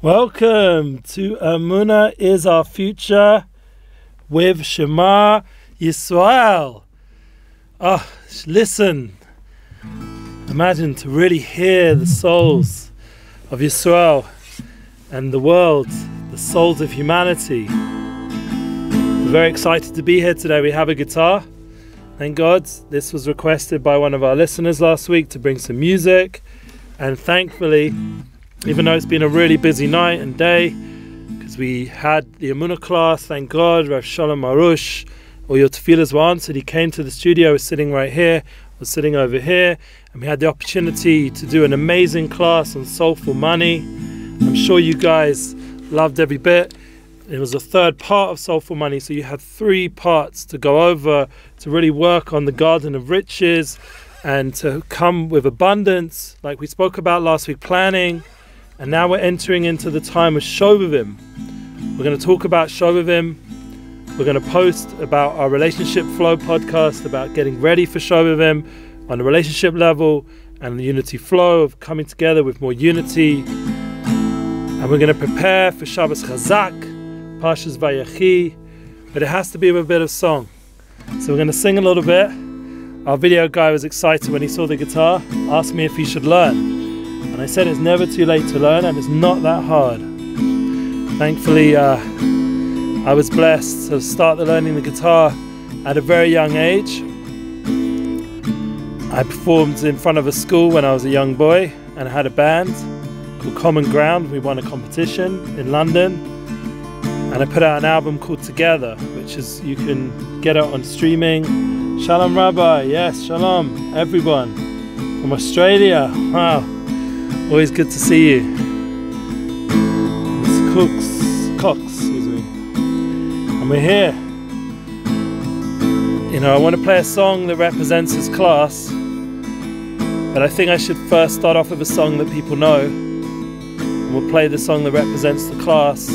Welcome to Amuna is Our Future with Shema Yisrael. Oh, listen. Imagine to really hear the souls of Yisrael and the world, the souls of humanity. We're very excited to be here today. We have a guitar. Thank God. This was requested by one of our listeners last week to bring some music. And thankfully, even though it's been a really busy night and day, because we had the Amuna class, thank God, Rav Shalom Arush, all your tefillahs were answered. He came to the studio, was sitting right here, was sitting over here, and we had the opportunity to do an amazing class on soulful money. I'm sure you guys loved every bit. It was a third part of Soulful Money, so you had three parts to go over to really work on the Garden of Riches and to come with abundance, like we spoke about last week, planning, and now we're entering into the time of Shovavim. We're going to talk about Shovavim. We're going to post about our Relationship Flow podcast, about getting ready for Shovavim on the relationship level and the unity flow of coming together with more unity. And we're going to prepare for Shabbos Chazak, Pashas Vayechi, but it has to be with a bit of song. So we're going to sing a little bit. Our video guy was excited when he saw the guitar, asked me if he should learn. And I said it's never too late to learn, and it's not that hard. Thankfully, uh, I was blessed to start learning the guitar at a very young age. I performed in front of a school when I was a young boy and had a band called Common Ground. We won a competition in London and I put out an album called Together, which is you can get it on streaming. Shalom Rabbi, yes, Shalom, everyone from Australia. Wow. Always good to see you. It's Cooks, Cox, excuse me. And we're here. You know, I want to play a song that represents his class, but I think I should first start off with a song that people know. And we'll play the song that represents the class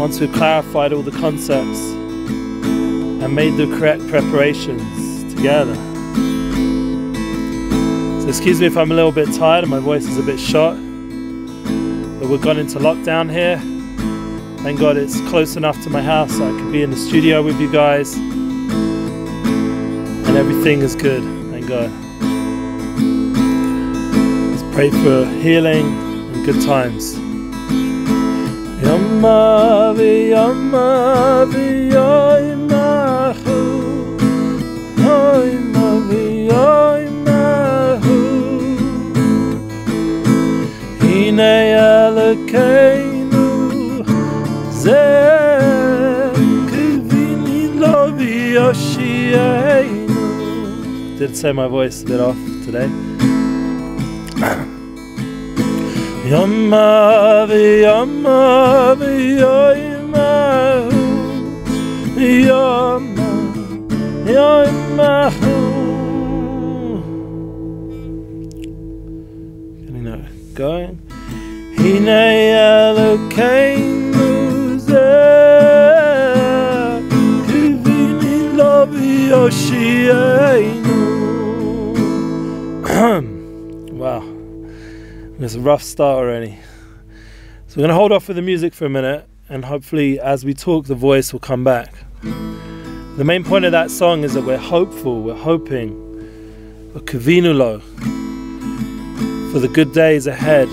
once we've clarified all the concepts and made the correct preparations together. So excuse me if I'm a little bit tired and my voice is a bit shot. But we've gone into lockdown here. Thank God it's close enough to my house so I can be in the studio with you guys. And everything is good, thank God. Let's pray for healing and good times. Yamavi, Yamavi, Yamahu. אלוקינו זה כביני לו ויושיענו Did say my voice a bit off today? Yama v'yama v'yoimahu Yama yoimahu Getting that going Wow, it's a rough start already. So we're going to hold off with the music for a minute and hopefully as we talk the voice will come back. The main point of that song is that we're hopeful, we're hoping, a kavinulo, for the good days ahead.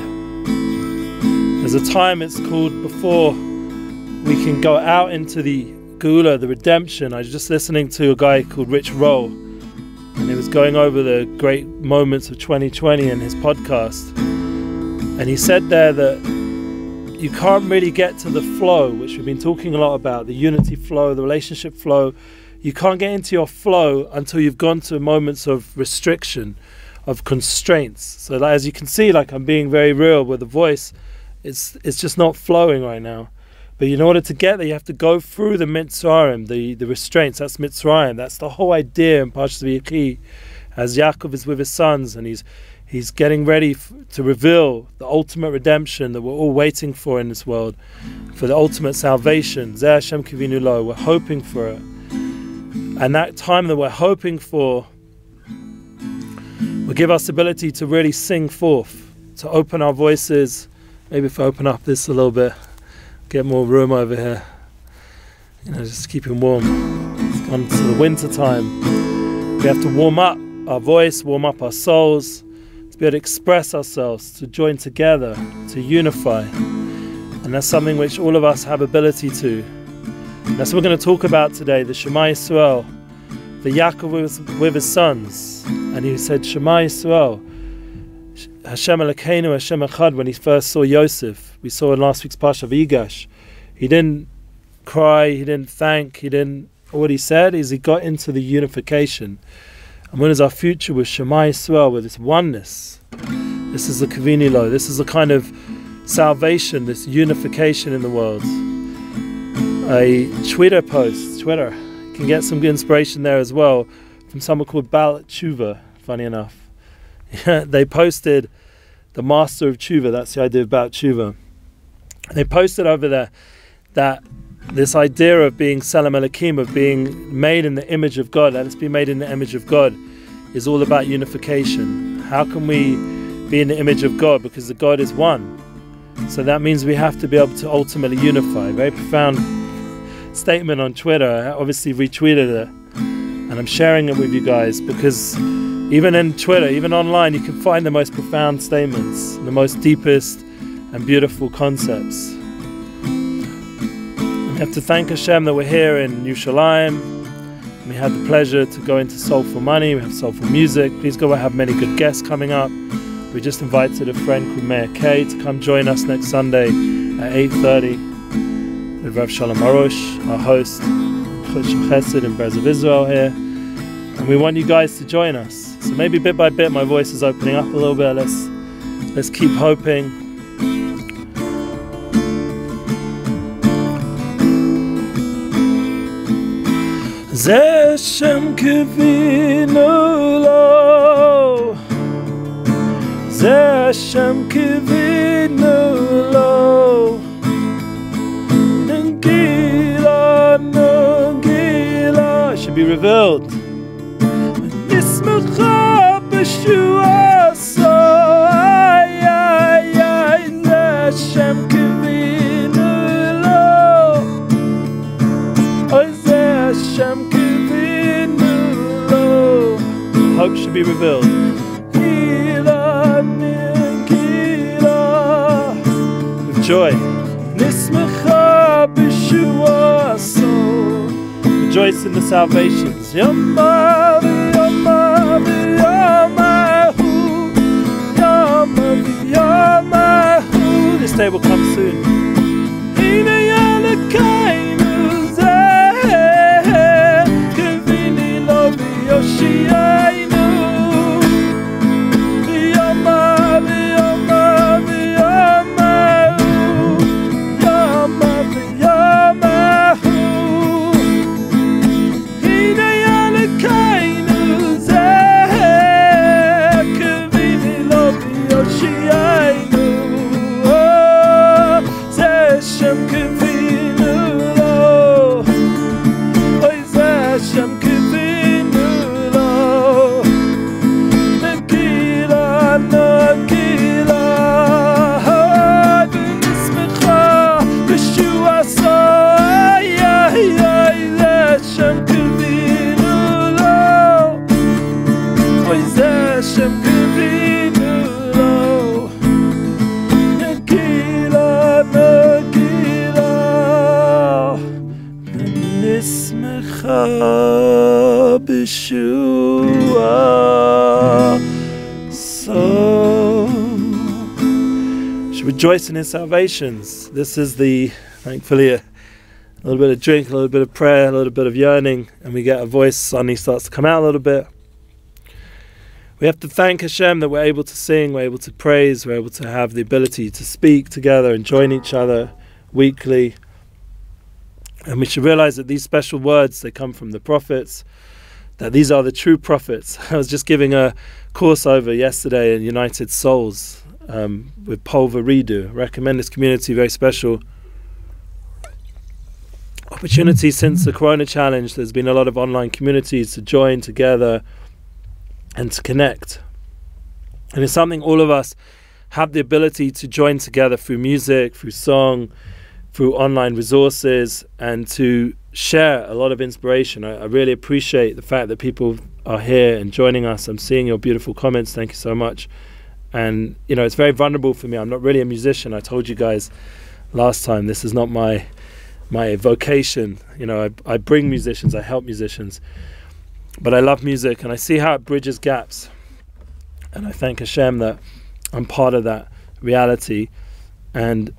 There's a time it's called before we can go out into the Geula, the redemption. I was just listening to a guy called Rich Roll, and he was going over the great moments of 2020 in his podcast. And he said there that you can't really get to the flow, which we've been talking a lot about the unity flow, the relationship flow. You can't get into your flow until you've gone to moments of restriction, of constraints. So, that, as you can see, like I'm being very real with the voice it's it's just not flowing right now. But in order to get there, you have to go through the Mitzrayim, the, the restraints. That's Mitzrayim. That's the whole idea in Parshas. As Yaakov is with his sons and he's he's getting ready f- to reveal the ultimate redemption that we're all waiting for in this world, for the ultimate salvation. Zeh Hashem Kivinu Lo. We're hoping for it. And that time that we're hoping for will give us the ability to really sing forth, to open our voices maybe if I open up this a little bit, get more room over here. You know, just keep him warm. It's gone to the winter time. We have to warm up our voice, warm up our souls, to be able to express ourselves, to join together, to unify. And that's something which all of us have ability to. That's what we're going to talk about today, the Shema Yisrael. The Yaakov was with his sons, and he said, Shema Yisrael. Hashem Elokeinu, Hashem Echad, when he first saw Yosef, we saw in last week's Pasha Vigash, he didn't cry, he didn't thank, he didn't. What he said is he got into the unification. And when is our future with Shema Yisrael, with this oneness? This is the Kavini Lo, this is the kind of salvation, this unification in the world. A Twitter post, Twitter, can get some good inspiration there as well from someone called Bal Tshuva, funny enough. they posted the master of tshuva. That's the idea about tshuva. They posted over there that this idea of being tzelem Elokim, of being made in the image of God, let us be made in the image of God, is all about unification. How can we be in the image of God? Because the God is one. So that means we have to be able to ultimately unify. Very profound statement on Twitter. I obviously retweeted it and I'm sharing it with you guys because even in Twitter, even online, you can find the most profound statements, the most deepest and beautiful concepts. We have to thank Hashem that we're here in Yerushalayim. We had the pleasure to go into Soulful Money. We have Soulful Music. Please go. We have many good guests coming up. We just invited a friend called Meir Kay to come join us next Sunday at 8.30 with Rav Shalom Arush, our host, Chesed and Brez of Israel here. And we want you guys to join us. So maybe bit by bit my voice is opening up a little bit. Let's let's keep hoping. זה שם קיווינו לו, זה שם Yeshua, so Nashem Kivinu lo, Nashem Kivinu lo. Hope should be revealed. With joy. Rejoice in the salvations. Your. This day will come soon. Rejoice in his salvations. This is the thankfully a, a little bit of drink, a little bit of prayer, a little bit of yearning, and we get a voice suddenly starts to come out a little bit. We have to thank Hashem that we're able to sing, we're able to praise, we're able to have the ability to speak together and join each other weekly. And we should realize that these special words they come from the prophets, that these are the true prophets. I was just giving a course over yesterday in United Souls um, with Paul Veridu. Recommend this community, very special opportunity since the Corona Challenge. There's been a lot of online communities to join together and to connect. And it's something all of us have the ability to join together through music, through song, through online resources, and to share a lot of inspiration. I, I really appreciate the fact that people are here and joining us. I'm seeing your beautiful comments. Thank you so much. And you know, it's very vulnerable for me. I'm not really a musician. I told you guys last time this is not my my vocation. You know, I, I bring musicians, I help musicians, but I love music and I see how it bridges gaps. And I thank Hashem that I'm part of that reality. And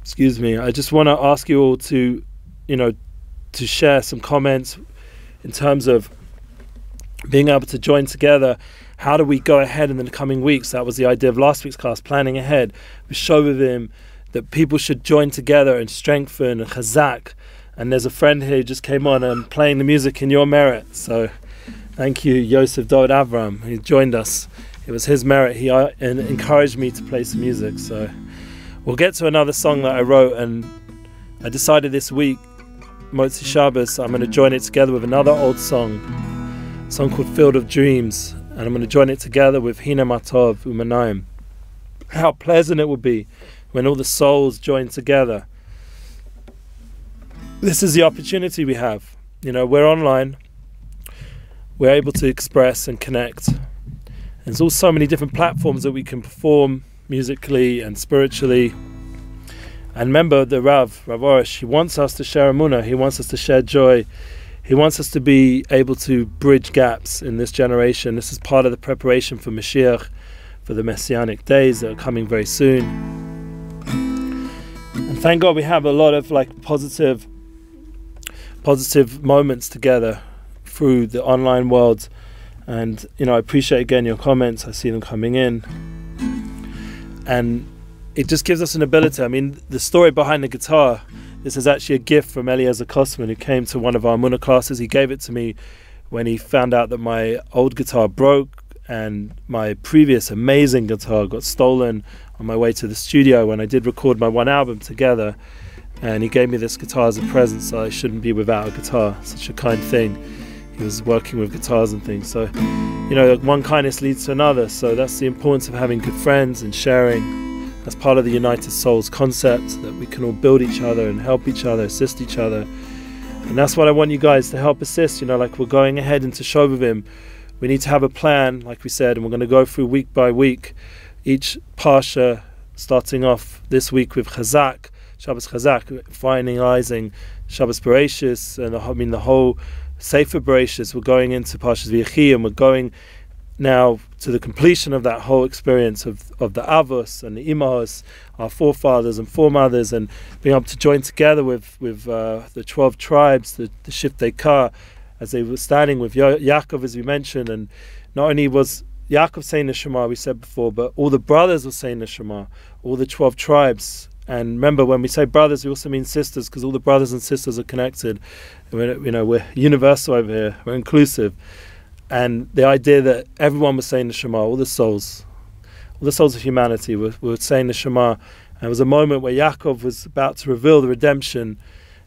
excuse me, I just want to ask you all to, you know, to share some comments in terms of being able to join together. How do we go ahead in the coming weeks? That was the idea of last week's class, planning ahead. We show with him that people should join together and strengthen and chazak. And there's a friend here who just came on and playing the music in your merit. So thank you, Yosef Dod Avram, who joined us. It was his merit. He uh, encouraged me to play some music. So we'll get to another song that I wrote, and I decided this week, Motzi Shabbos, I'm going to join it together with another old song, a song called Field of Dreams, and I'm going to join it together with Hina Matov Umanayim. How pleasant it would be when all the souls join together. This is the opportunity we have. You know, we're online, we're able to express and connect. There's also so many different platforms that we can perform musically and spiritually. And remember, the Rav, Rav Arush, he wants us to share Amunah, he wants us to share joy, he wants us to be able to bridge gaps in this generation. This is part of the preparation for Mashiach, for the Messianic days that are coming very soon And thank God we have a lot of like positive, positive moments together through the online world. And you know, I appreciate again your comments. I see them coming in, and it just gives us an ability. I mean, the story behind the guitar. This is actually a gift from Eliezer Kosman, who came to one of our Muna classes. He gave it to me when he found out that my old guitar broke and my previous amazing guitar got stolen on my way to the studio when I did record my one album together. And he gave me this guitar as a present, so I shouldn't be without a guitar. Such a kind thing. He was working with guitars and things. So, you know, one kindness leads to another. So that's the importance of having good friends and sharing. That's part of the United Souls concept that we can all build each other and help each other, assist each other. And that's what I want you guys to help assist. You know, like we're going ahead into Shovavim. We need to have a plan, like we said, and we're going to go through week by week each parsha starting off this week with Chazak, Shabbos Chazak, finalizing Shabbos Bereshis, and I mean the whole Sefer Bereshis. We're going into Parshas V'yechi, and we're going now to the completion of that whole experience of, of the Avos and the Imahos, our forefathers and foremothers, and being able to join together with with uh, the twelve tribes, the, the Shiftei as they were standing with Yaakov, as we mentioned, and not only was Yaakov saying the Shema, we said before, but all the brothers were saying the Shema, all the 12 tribes. And remember, when we say brothers, we also mean sisters, because all the brothers and sisters are connected. We're, you know, we're universal over here, we're inclusive. And the idea that everyone was saying the Shema, all the souls, all the souls of humanity were, were saying the Shema. And it was a moment where Yaakov was about to reveal the redemption.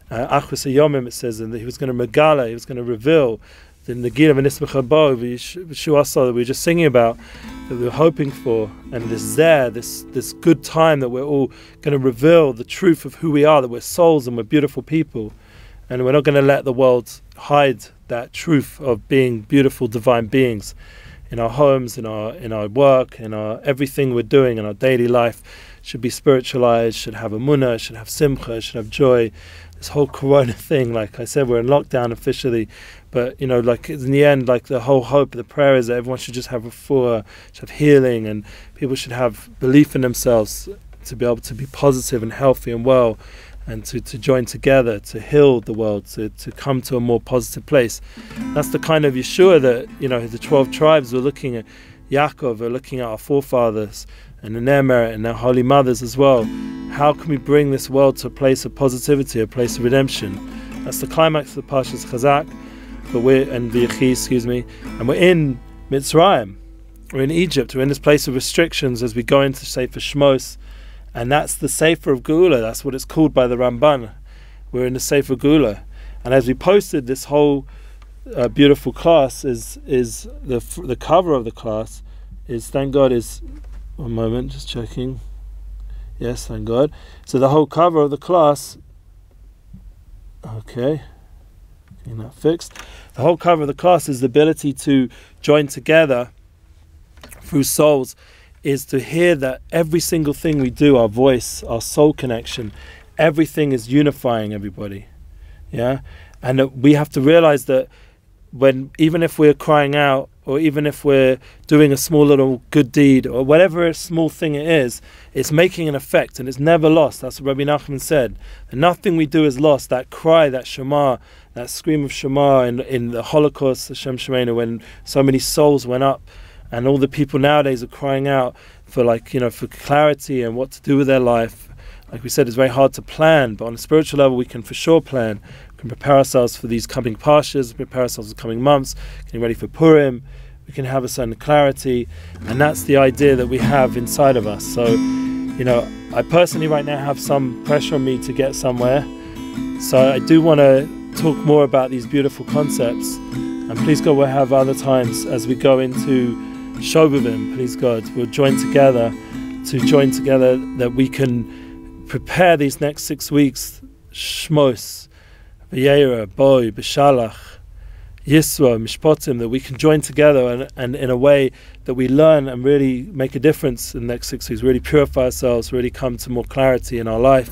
Uh, Yomim, it says, and that he was going to megala, he was going to reveal the Nagila V'Nismechabo, V'Shuasa that we were just singing about, that we were hoping for, and this there, this this good time that we're all going to reveal the truth of who we are, that we're souls and we're beautiful people, and we're not going to let the world hide that truth of being beautiful divine beings in our homes, in our in our work, in our everything we're doing in our daily life. Should be spiritualized, should have a munah, should have simcha, should have joy. This whole corona thing, like I said, we're in lockdown officially, but you know, like in the end, like the whole hope, the prayer is that everyone should just have a refuah, should have healing, and people should have belief in themselves to be able to be positive and healthy and well, and to, to join together to heal the world, to, to come to a more positive place. That's the kind of Yeshua that you know the twelve tribes were looking at. Yaakov are looking at our forefathers and in their merit and their holy mothers as well. How can we bring this world to a place of positivity, a place of redemption? That's the climax of the Parshas Chazak but we're and V'yechi, excuse me, and we're in Mitzrayim. We're in Egypt. We're in this place of restrictions as we go into Sefer Shmos, and that's the Sefer of Geula. That's what it's called by the Ramban. We're in the Sefer Geula, and as we posted this whole uh, beautiful class is is the the cover of the class is thank God is One moment, just checking. Yes, thank God. So the whole cover of the class. Okay, getting that fixed. The whole cover of the class is the ability to join together through souls, is to hear that every single thing we do, our voice, our soul connection, everything is unifying everybody. Yeah, and that we have to realize that when even if we're crying out or even if we're doing a small little good deed or whatever small thing it is, it's making an effect and it's never lost. That's what Rabbi Nachman said. And nothing we do is lost. That cry, that Shema, that scream of Shema in, in the Holocaust, Hashem Shemena, when so many souls went up and all the people nowadays are crying out for like, you know, for clarity and what to do with their life. Like we said, it's very hard to plan, but on a spiritual level, we can for sure plan we can prepare ourselves for these coming pastures, prepare ourselves for the coming months, getting ready for Purim. We can have a certain clarity, and that's the idea that we have inside of us. So, you know, I personally right now have some pressure on me to get somewhere. So I do want to talk more about these beautiful concepts. And please God, we'll have other times as we go into Shovavim. Please God, we'll join together to join together that we can prepare these next six weeks, Shmos, V'yera, Boy, B'shalach, Yisro, Mishpotim, that we can join together and, and in a way that we learn and really make a difference in the next six weeks, really purify ourselves, really come to more clarity in our life.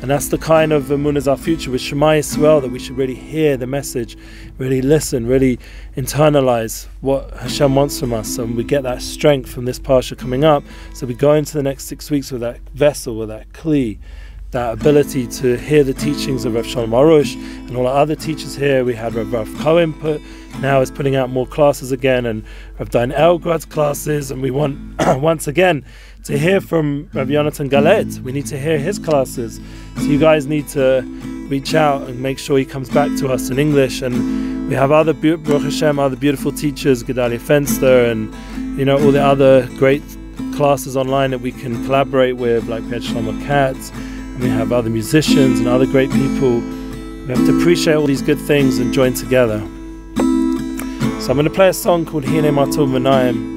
And that's the kind of Amun our future with Shema Yisrael, that we should really hear the message, really listen, really internalize what Hashem wants from us. And we get that strength from this Parsha coming up. So we go into the next six weeks with that vessel, with that Kli, that ability to hear the teachings of Rav Shalom Arush and all our other teachers here. We had Rav, Rav Cohen put now is putting out more classes again, and Rav Dain Elgrad's classes, and we want once again to hear from Rav Yonatan Galed. We need to hear his classes. So you guys need to reach out and make sure he comes back to us in English. And we have other Baruch Hashem, other beautiful teachers, Gedalia Fenster, and you know all the other great classes online that we can collaborate with, like Pet Shlomo Katz And we have other musicians and other great people. We have to appreciate all these good things and join together. So I'm going to play a song called Hine Matov Manayim.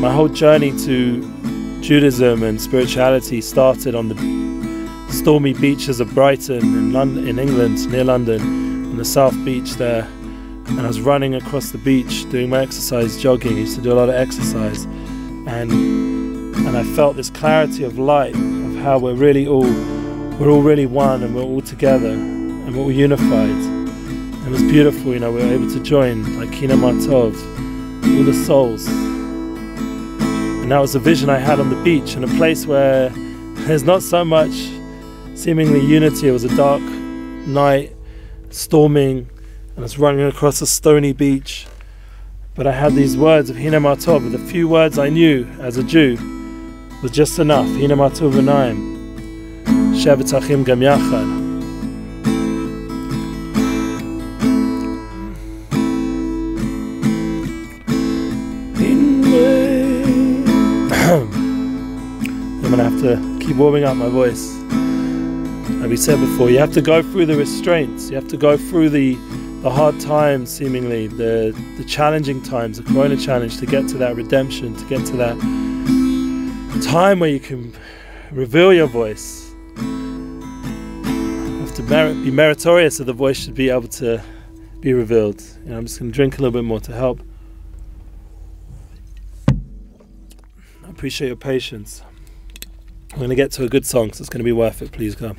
My whole journey to Judaism and spirituality started on the stormy beaches of Brighton in London, in England, near London, on the South Beach there. And I was running across the beach doing my exercise, jogging. I used to do a lot of exercise, and and I felt this clarity of light of how we're really all we're all really one and we're all together and we're all unified. And it was beautiful, you know, we were able to join like Kina Matov, all the souls. And that was a vision I had on the beach in a place where there's not so much seemingly unity. It was a dark night, storming, and it's running across a stony beach. But I had these words of Hinamatov, the few words I knew as a Jew was just enough. Hinamatov Vanaim. Shevetachim Gam Yachad. Gonna have to keep warming up my voice. As we said before, you have to go through the restraints. You have to go through the the hard times, seemingly the the challenging times, the Corona challenge, to get to that redemption, to get to that time where you can reveal your voice. You have to merit, be meritorious so the voice should be able to be revealed. You know, I'm just going to drink a little bit more to help. I appreciate your patience. I'm going to get to a good song, so it's going to be worth it. Please go.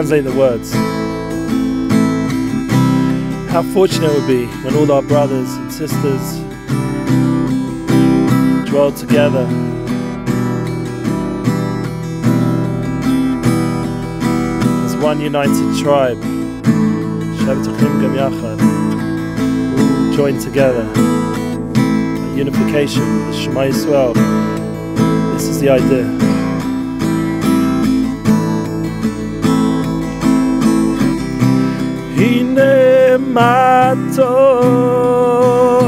Translate the words. How fortunate it would be when all our brothers and sisters dwell together. As one united tribe. All joined together. A unification, the Shema Yisrael. This is the idea. In my told.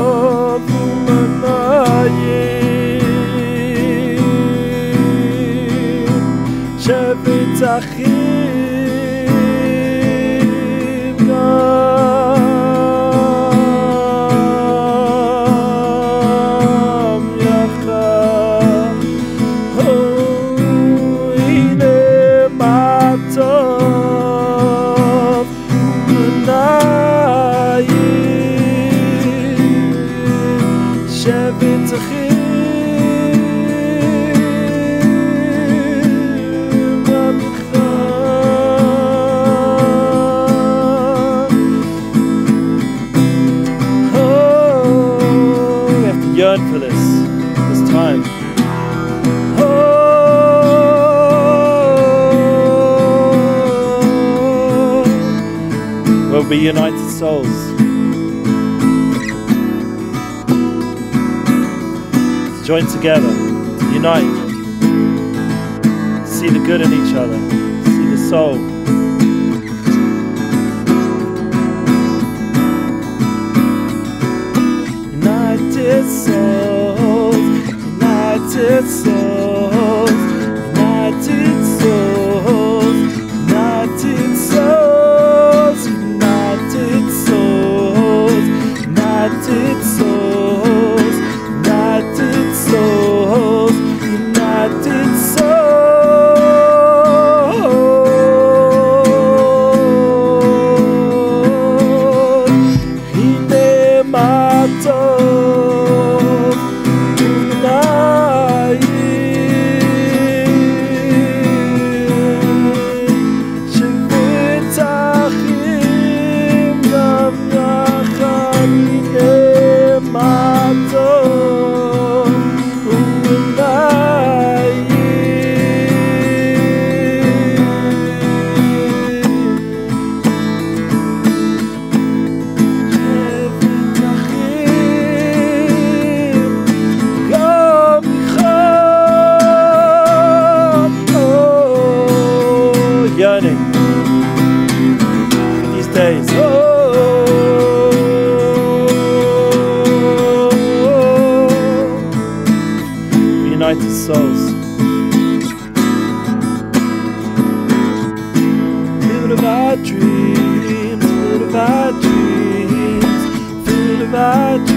Join together, to unite, see the good in each other, see the soul. United souls, united souls, of our dreams, field of our dreams, field of our dreams.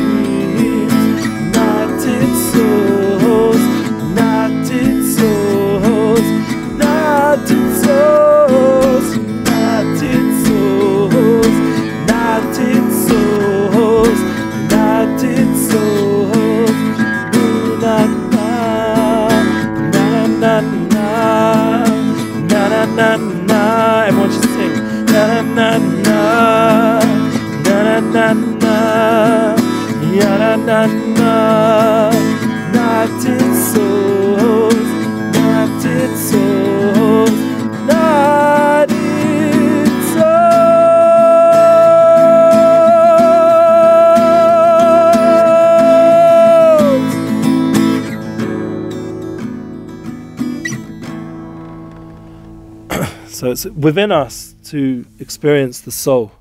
It's within us to experience the soul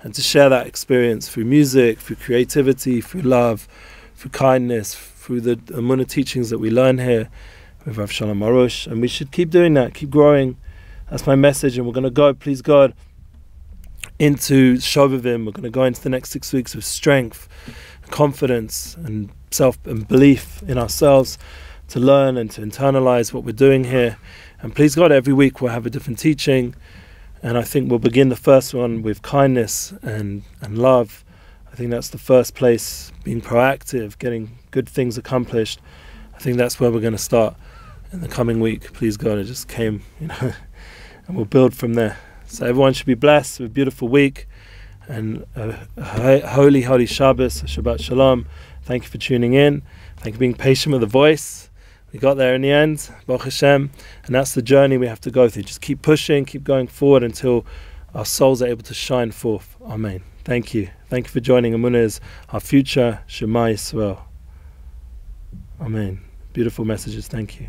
and to share that experience through music, through creativity, through love, through kindness, through the Amunah teachings that we learn here with Rav Shalom Arush. And we should keep doing that, keep growing. That's my message. And we're going to go, please God, into Shovavim. We're going to go into the next six weeks with strength, confidence, and self and belief in ourselves to learn and to internalize what we're doing here. And please God, every week we'll have a different teaching. And I think we'll begin the first one with kindness and, and love. I think that's the first place, being proactive, getting good things accomplished. I think that's where we're going to start in the coming week. Please God, it just came, you know, and we'll build from there. So everyone should be blessed with a beautiful week. and a holy, holy Shabbos, Shabbat Shalom. Thank you for tuning in. Thank you for being patient with the voice. We got there in the end, Baruch Hashem, and that's the journey we have to go through. Just keep pushing, keep going forward until our souls are able to shine forth. Amen. Thank you. Thank you for joining. Amunah is our future Shema Yisrael. Amen. Beautiful messages. Thank you.